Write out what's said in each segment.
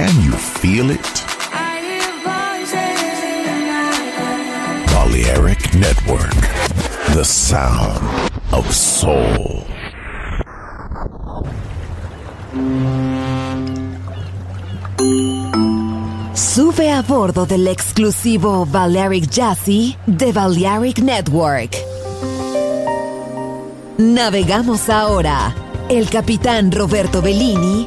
Can you feel it? Balearic Network, the sound of soul. Sube a bordo del exclusivo Balearic Jazzy de Balearic Network. Navegamos ahora. El capitán Roberto Bellini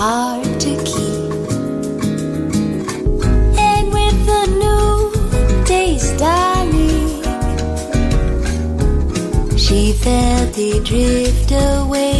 Hard to keep. And with the new day's dawning, she felt it drift away.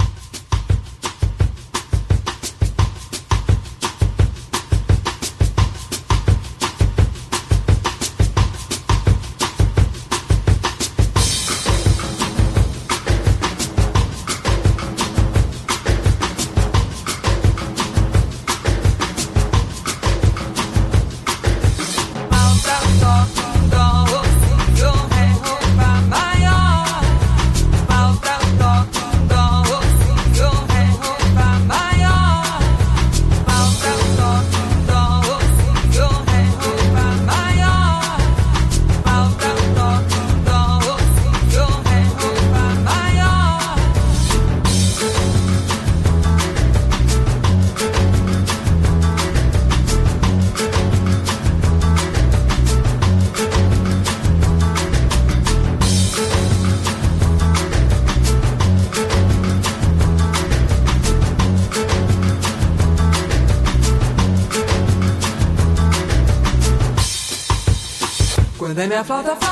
Vem minha flauta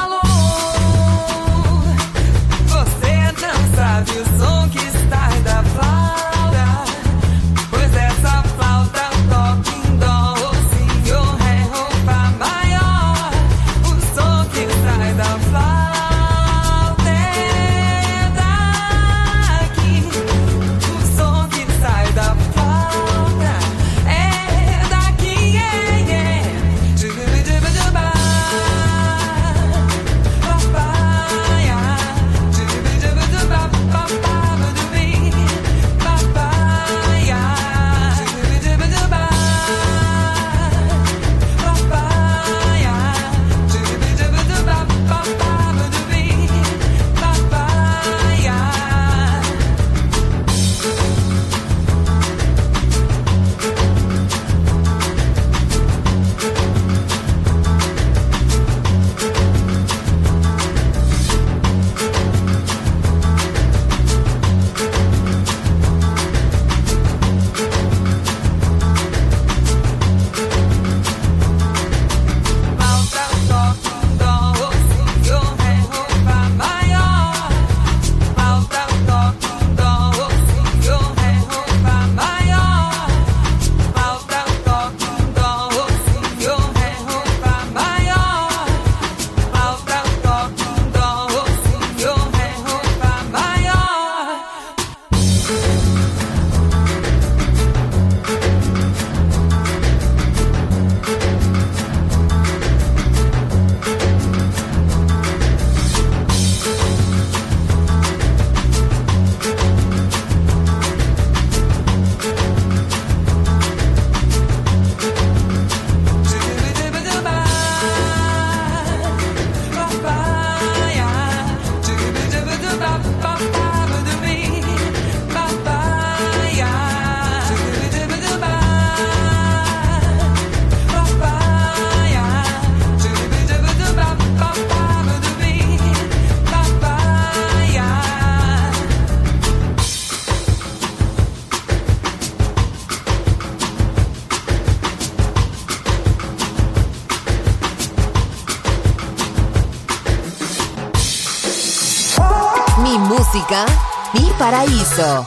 música, mi paraíso.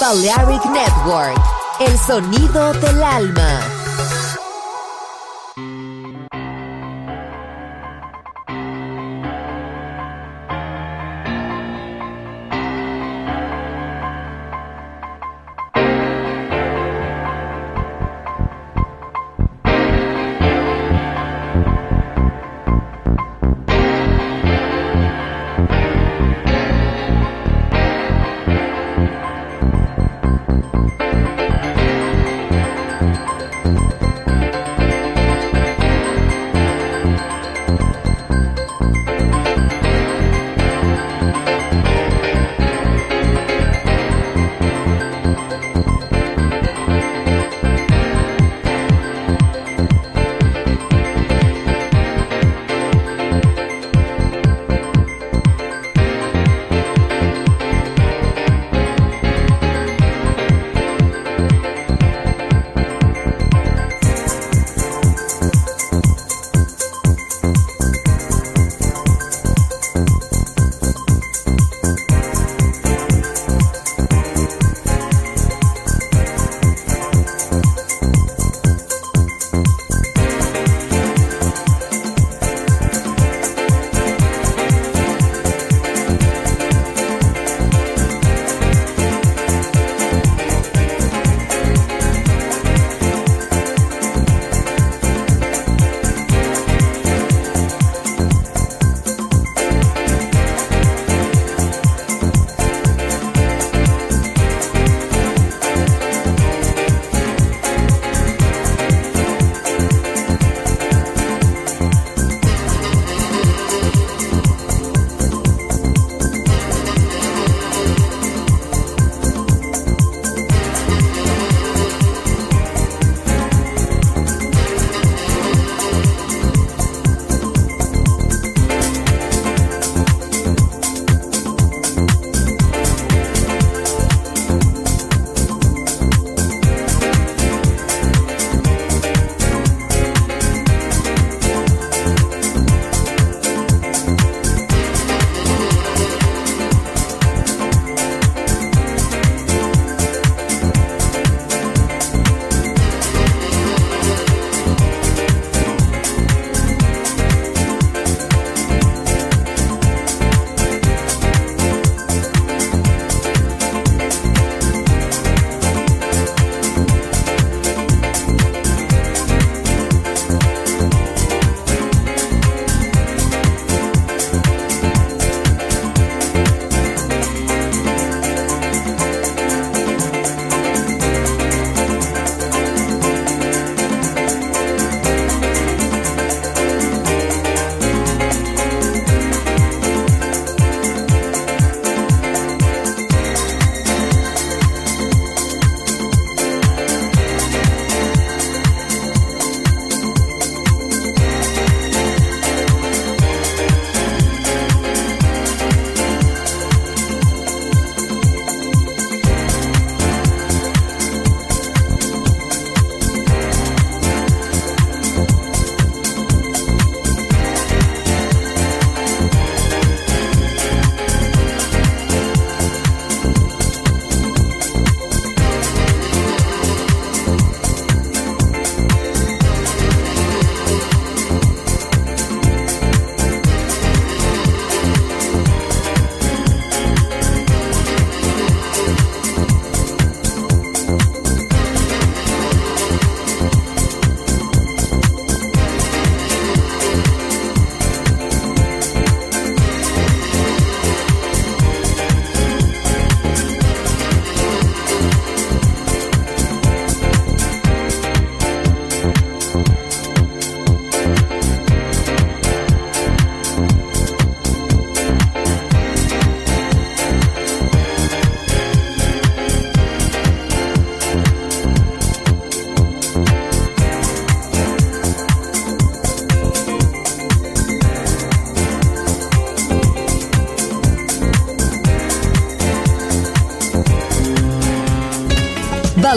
Balearic Network, el sonido del alma.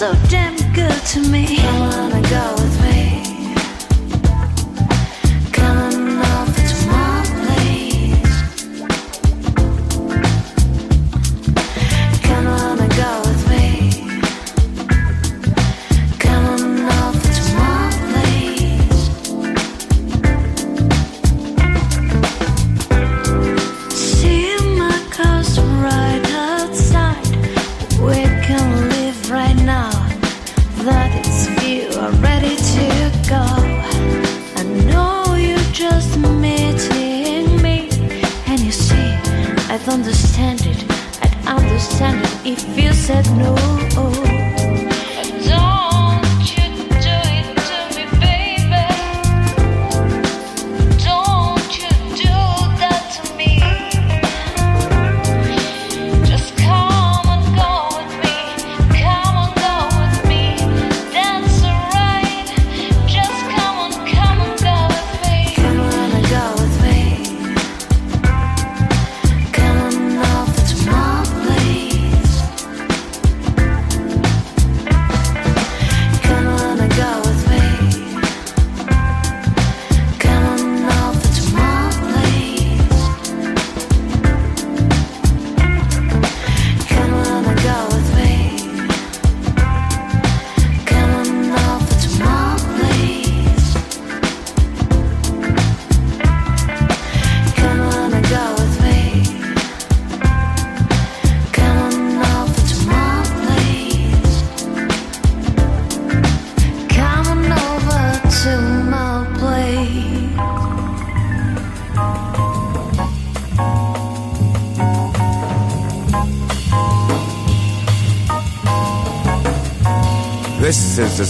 so damn good to me. I wanna go.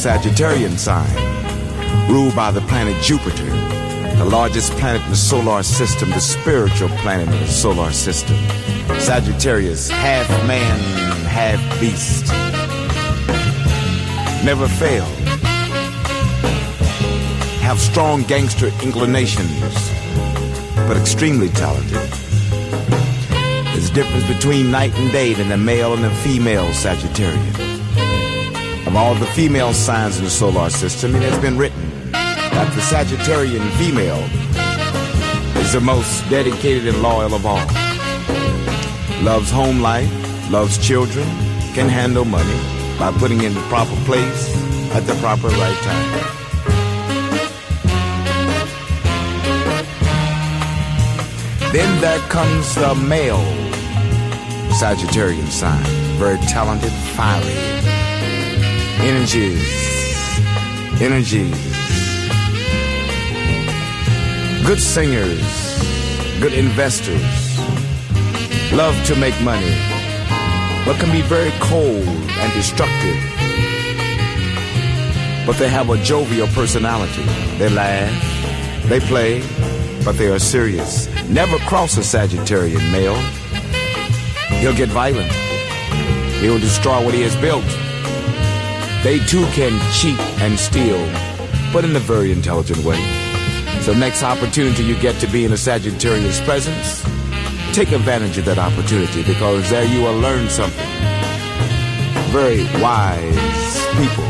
Sagittarian sign, ruled by the planet Jupiter, the largest planet in the solar system, the spiritual planet in the solar system. Sagittarius, half man, half beast. Never fail. Have strong gangster inclinations, but extremely talented. There's a difference between night and day than the male and the female Sagittarius of all the female signs in the solar system, it has been written that the Sagittarian female is the most dedicated and loyal of all. Loves home life, loves children, can handle money by putting in the proper place at the proper right time. Then there comes the male Sagittarian sign, very talented, fiery, Energies. Energies. Good singers. Good investors. Love to make money. But can be very cold and destructive. But they have a jovial personality. They laugh. They play. But they are serious. Never cross a Sagittarian male. He'll get violent. He'll destroy what he has built. They too can cheat and steal, but in a very intelligent way. So next opportunity you get to be in a Sagittarius presence, take advantage of that opportunity because there you will learn something. Very wise people.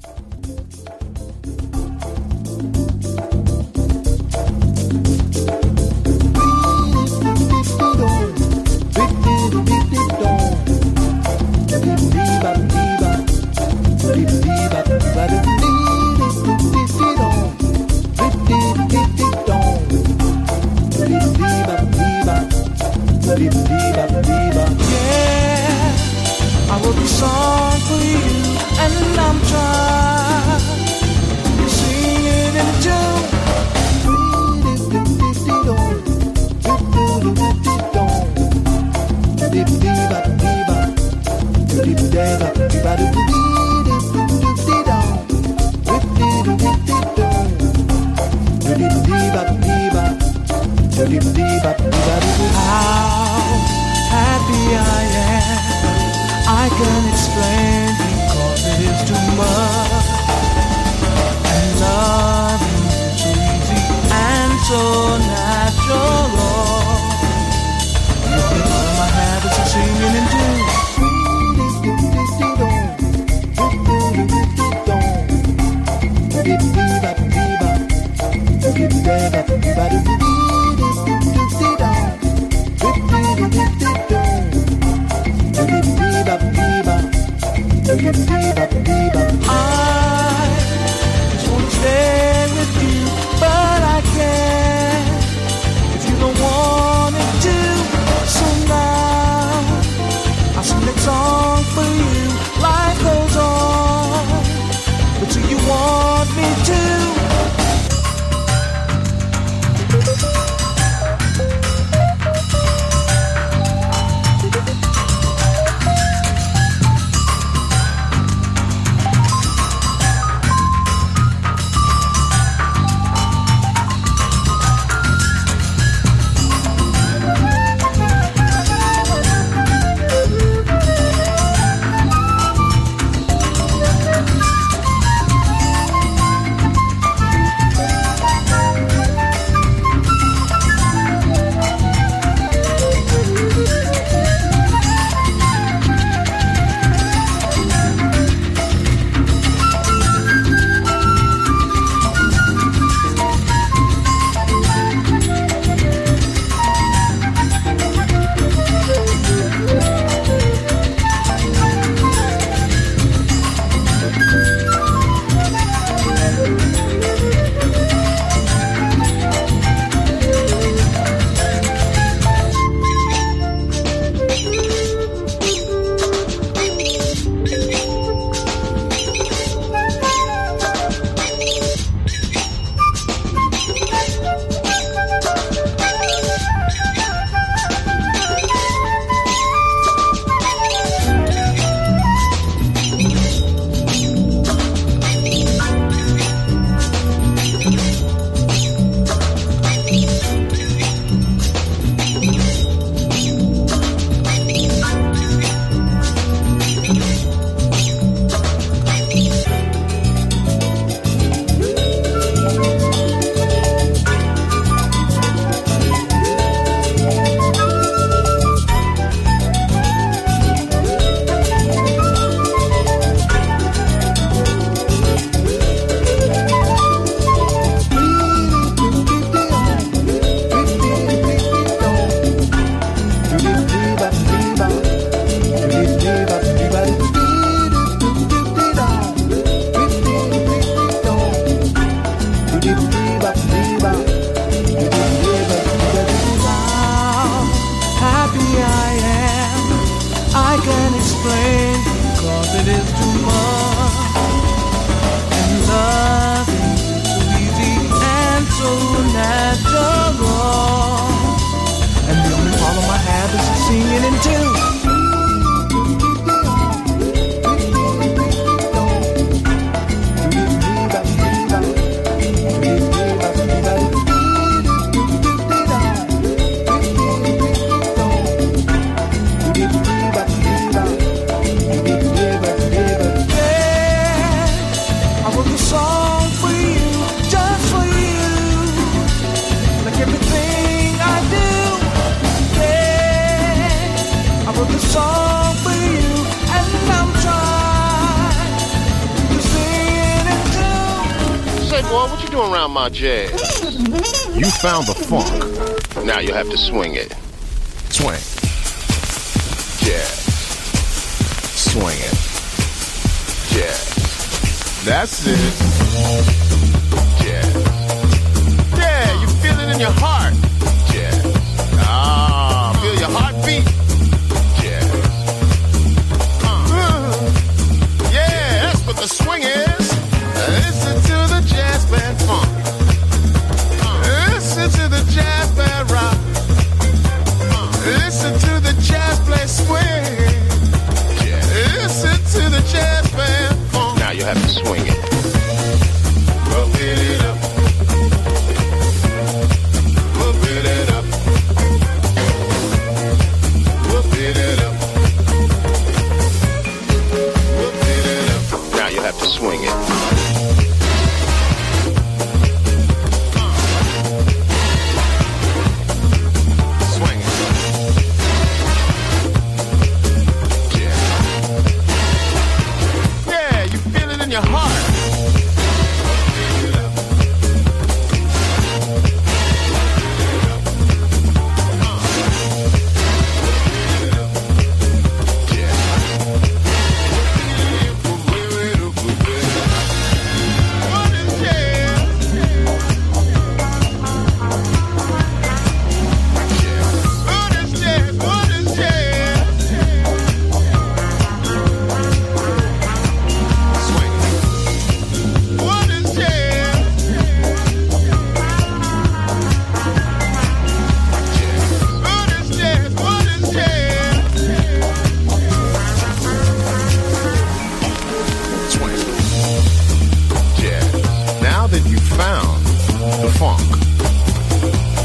song for you, and I'm trying singing in tune. How happy I am can explain because it is too much. And love is so easy and so natural. Making of my habits are singing in tune. Dip, dip, dip, dip, Thank you.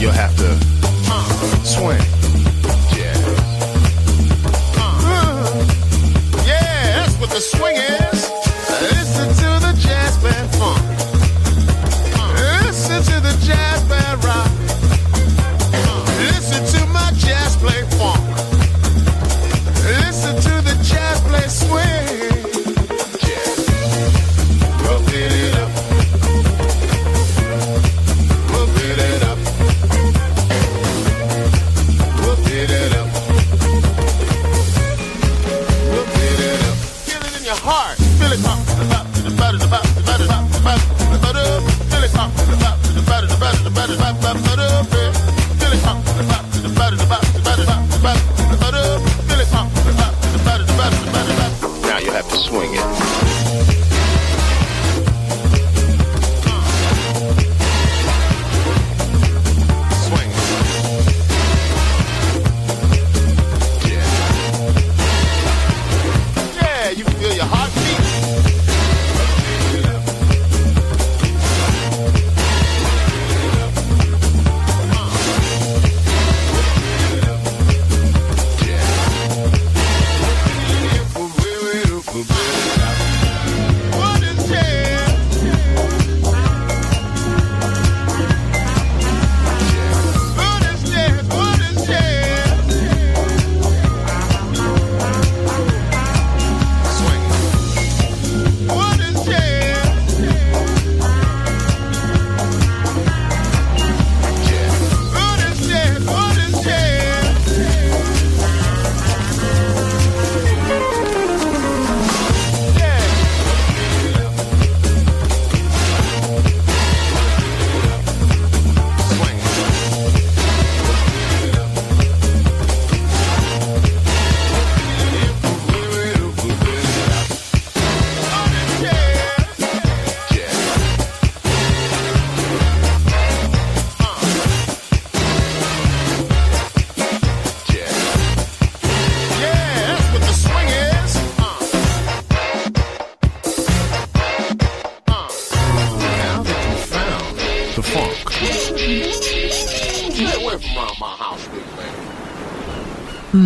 you'll have to swing.